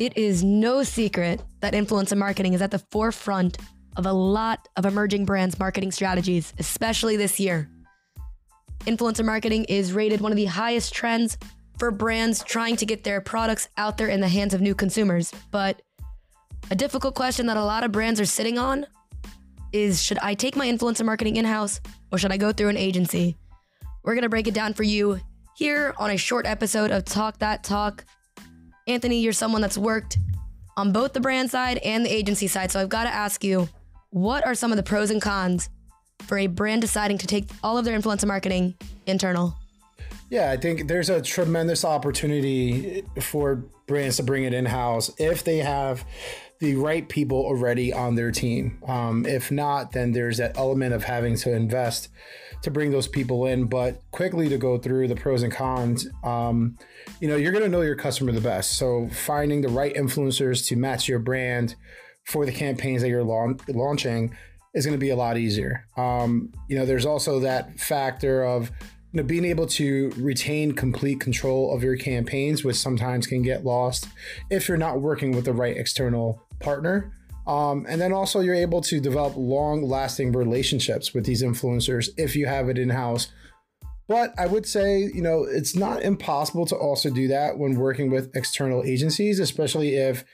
It is no secret that influencer marketing is at the forefront of a lot of emerging brands' marketing strategies, especially this year. Influencer marketing is rated one of the highest trends for brands trying to get their products out there in the hands of new consumers. But a difficult question that a lot of brands are sitting on is should I take my influencer marketing in house or should I go through an agency? We're going to break it down for you here on a short episode of Talk That Talk. Anthony, you're someone that's worked on both the brand side and the agency side. So I've got to ask you, what are some of the pros and cons for a brand deciding to take all of their influencer marketing internal? Yeah, I think there's a tremendous opportunity for brands to bring it in house if they have the right people already on their team. Um, if not, then there's that element of having to invest to bring those people in. But quickly to go through the pros and cons, um, you know, you're going to know your customer the best. So finding the right influencers to match your brand for the campaigns that you're la- launching is going to be a lot easier. Um, you know, there's also that factor of you know being able to retain complete control of your campaigns, which sometimes can get lost if you're not working with the right external partner. Um, and then also you're able to develop long-lasting relationships with these influencers if you have it in house. But I would say, you know, it's not impossible to also do that when working with external agencies, especially if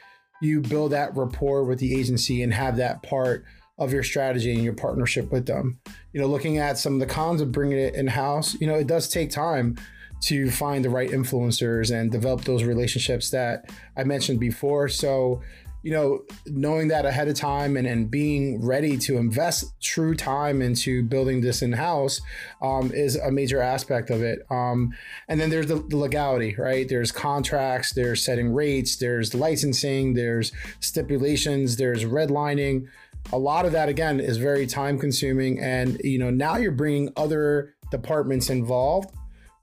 you build that rapport with the agency and have that part of your strategy and your partnership with them. You know, looking at some of the cons of bringing it in house, you know, it does take time to find the right influencers and develop those relationships that I mentioned before. So, you know, knowing that ahead of time and, and being ready to invest true time into building this in house um, is a major aspect of it. Um, and then there's the, the, legality, right? There's contracts, there's setting rates, there's licensing, there's stipulations, there's redlining. A lot of that, again, is very time consuming. And, you know, now you're bringing other departments involved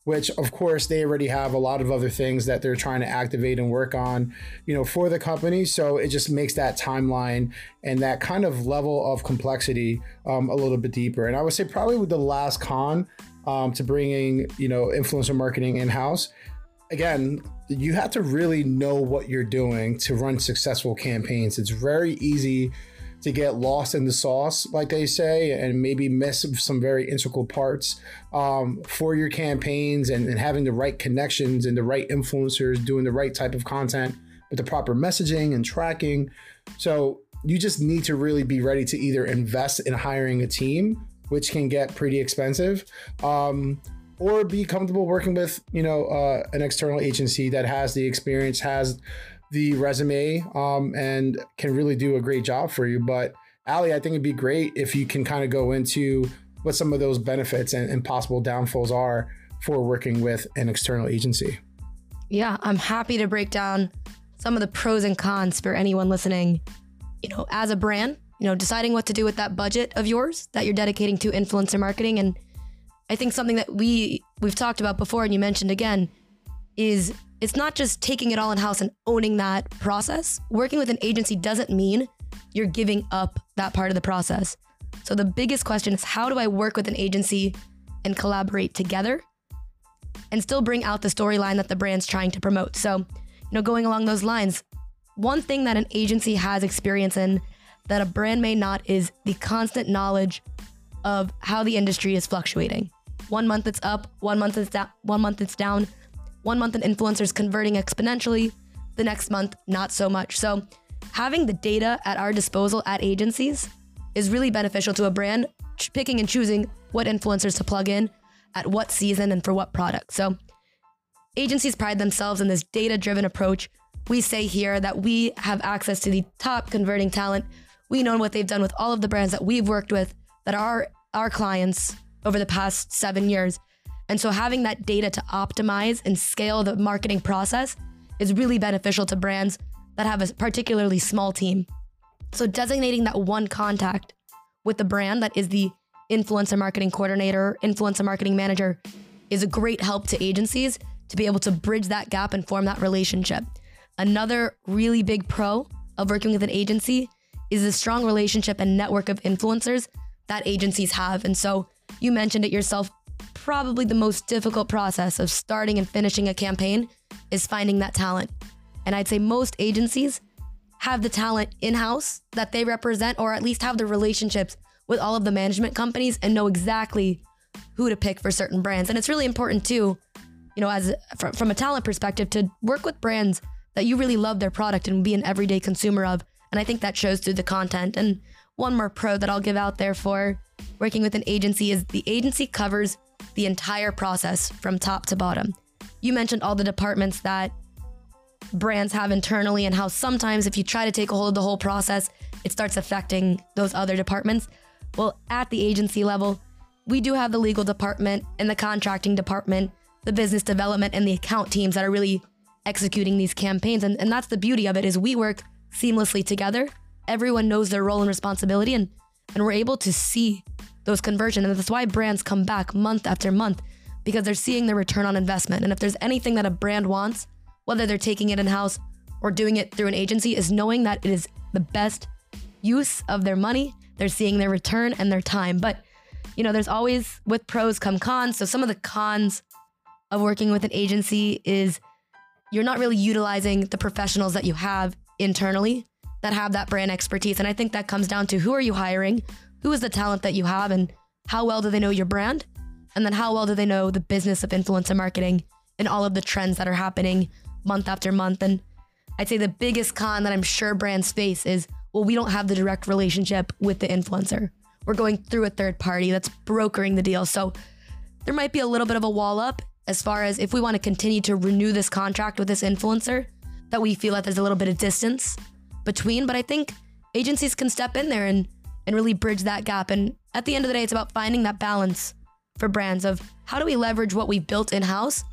which of course they already have a lot of other things that they're trying to activate and work on you know for the company. So it just makes that timeline and that kind of level of complexity um, a little bit deeper. And i would say probably with the last con um, to bringing you know influencer marketing in house again you have to really know what you're doing to run successful campaigns. It's very easy to get lost in the sauce, like they say, and maybe miss some very integral parts um, for your campaigns and, and having the right connections and the right influencers doing the right type of content with the proper messaging and tracking. So you just need to really be ready to either invest in hiring a team, which can get pretty expensive, um, or be comfortable working with you know uh, an external agency that has the experience, has the resume um, and can really do a great job for you. But Allie, I think it'd be great if you can kind of go into what some of those benefits and, and possible downfalls are for working with an external agency. Yeah, I'm happy to break down some of the pros and cons for anyone listening. You know, as a brand, you know, deciding what to do with that budget of yours that you're dedicating to influencer marketing and I think something that we we've talked about before and you mentioned again is it's not just taking it all in house and owning that process. Working with an agency doesn't mean you're giving up that part of the process. So the biggest question is how do I work with an agency and collaborate together and still bring out the storyline that the brand's trying to promote? So, you know, going along those lines, one thing that an agency has experience in that a brand may not is the constant knowledge of how the industry is fluctuating. One month it's up, one month it's down, one month it's down. One month an influencer is converting exponentially, the next month, not so much. So, having the data at our disposal at agencies is really beneficial to a brand picking and choosing what influencers to plug in at what season and for what product. So, agencies pride themselves in this data driven approach. We say here that we have access to the top converting talent. We know what they've done with all of the brands that we've worked with that are our clients over the past seven years. And so having that data to optimize and scale the marketing process is really beneficial to brands that have a particularly small team. So designating that one contact with the brand that is the influencer marketing coordinator, influencer marketing manager is a great help to agencies to be able to bridge that gap and form that relationship. Another really big pro of working with an agency is the strong relationship and network of influencers that agencies have. And so you mentioned it yourself probably the most difficult process of starting and finishing a campaign is finding that talent. And I'd say most agencies have the talent in house that they represent, or at least have the relationships with all of the management companies and know exactly who to pick for certain brands. And it's really important too, you know, as from a talent perspective, to work with brands that you really love their product and be an everyday consumer of. And I think that shows through the content. And one more pro that I'll give out there for working with an agency is the agency covers the entire process from top to bottom. You mentioned all the departments that brands have internally and how sometimes if you try to take a hold of the whole process, it starts affecting those other departments. Well, at the agency level, we do have the legal department and the contracting department, the business development and the account teams that are really executing these campaigns. And, and that's the beauty of it is we work seamlessly together. Everyone knows their role and responsibility and, and we're able to see those conversions. And that's why brands come back month after month because they're seeing the return on investment. And if there's anything that a brand wants, whether they're taking it in house or doing it through an agency, is knowing that it is the best use of their money. They're seeing their return and their time. But, you know, there's always with pros come cons. So some of the cons of working with an agency is you're not really utilizing the professionals that you have internally that have that brand expertise. And I think that comes down to who are you hiring? Who is the talent that you have and how well do they know your brand? And then how well do they know the business of influencer marketing and all of the trends that are happening month after month? And I'd say the biggest con that I'm sure brands face is well, we don't have the direct relationship with the influencer. We're going through a third party that's brokering the deal. So there might be a little bit of a wall up as far as if we want to continue to renew this contract with this influencer, that we feel that there's a little bit of distance between. But I think agencies can step in there and, and really bridge that gap. And at the end of the day, it's about finding that balance for brands of how do we leverage what we've built in house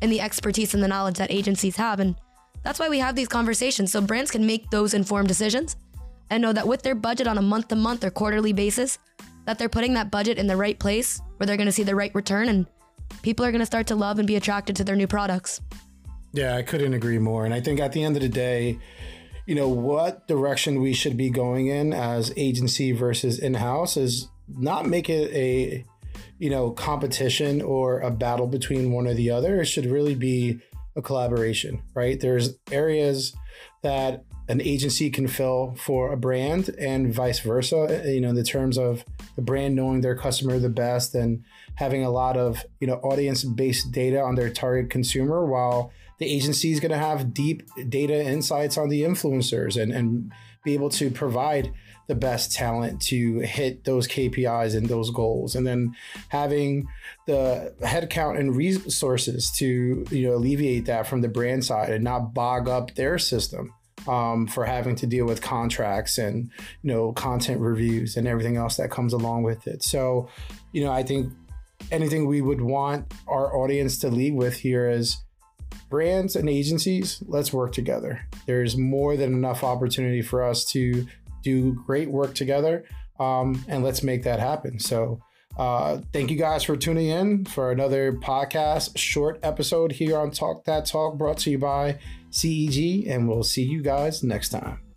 and the expertise and the knowledge that agencies have. And that's why we have these conversations so brands can make those informed decisions and know that with their budget on a month to month or quarterly basis, that they're putting that budget in the right place where they're going to see the right return and people are going to start to love and be attracted to their new products. Yeah, I couldn't agree more. And I think at the end of the day, you know, what direction we should be going in as agency versus in house is not make it a you know, competition or a battle between one or the other. It should really be a collaboration, right? There's areas that an agency can fill for a brand and vice versa, uh, you know, in the terms of the brand knowing their customer the best and having a lot of, you know, audience based data on their target consumer while the agency is going to have deep data insights on the influencers and, and be able to provide the best talent to hit those KPIs and those goals, and then having the headcount and resources to you know alleviate that from the brand side and not bog up their system um, for having to deal with contracts and you know content reviews and everything else that comes along with it. So, you know, I think anything we would want our audience to lead with here is brands and agencies, let's work together. There's more than enough opportunity for us to do great work together. Um, and let's make that happen. So, uh, thank you guys for tuning in for another podcast, short episode here on Talk That Talk, brought to you by CEG. And we'll see you guys next time.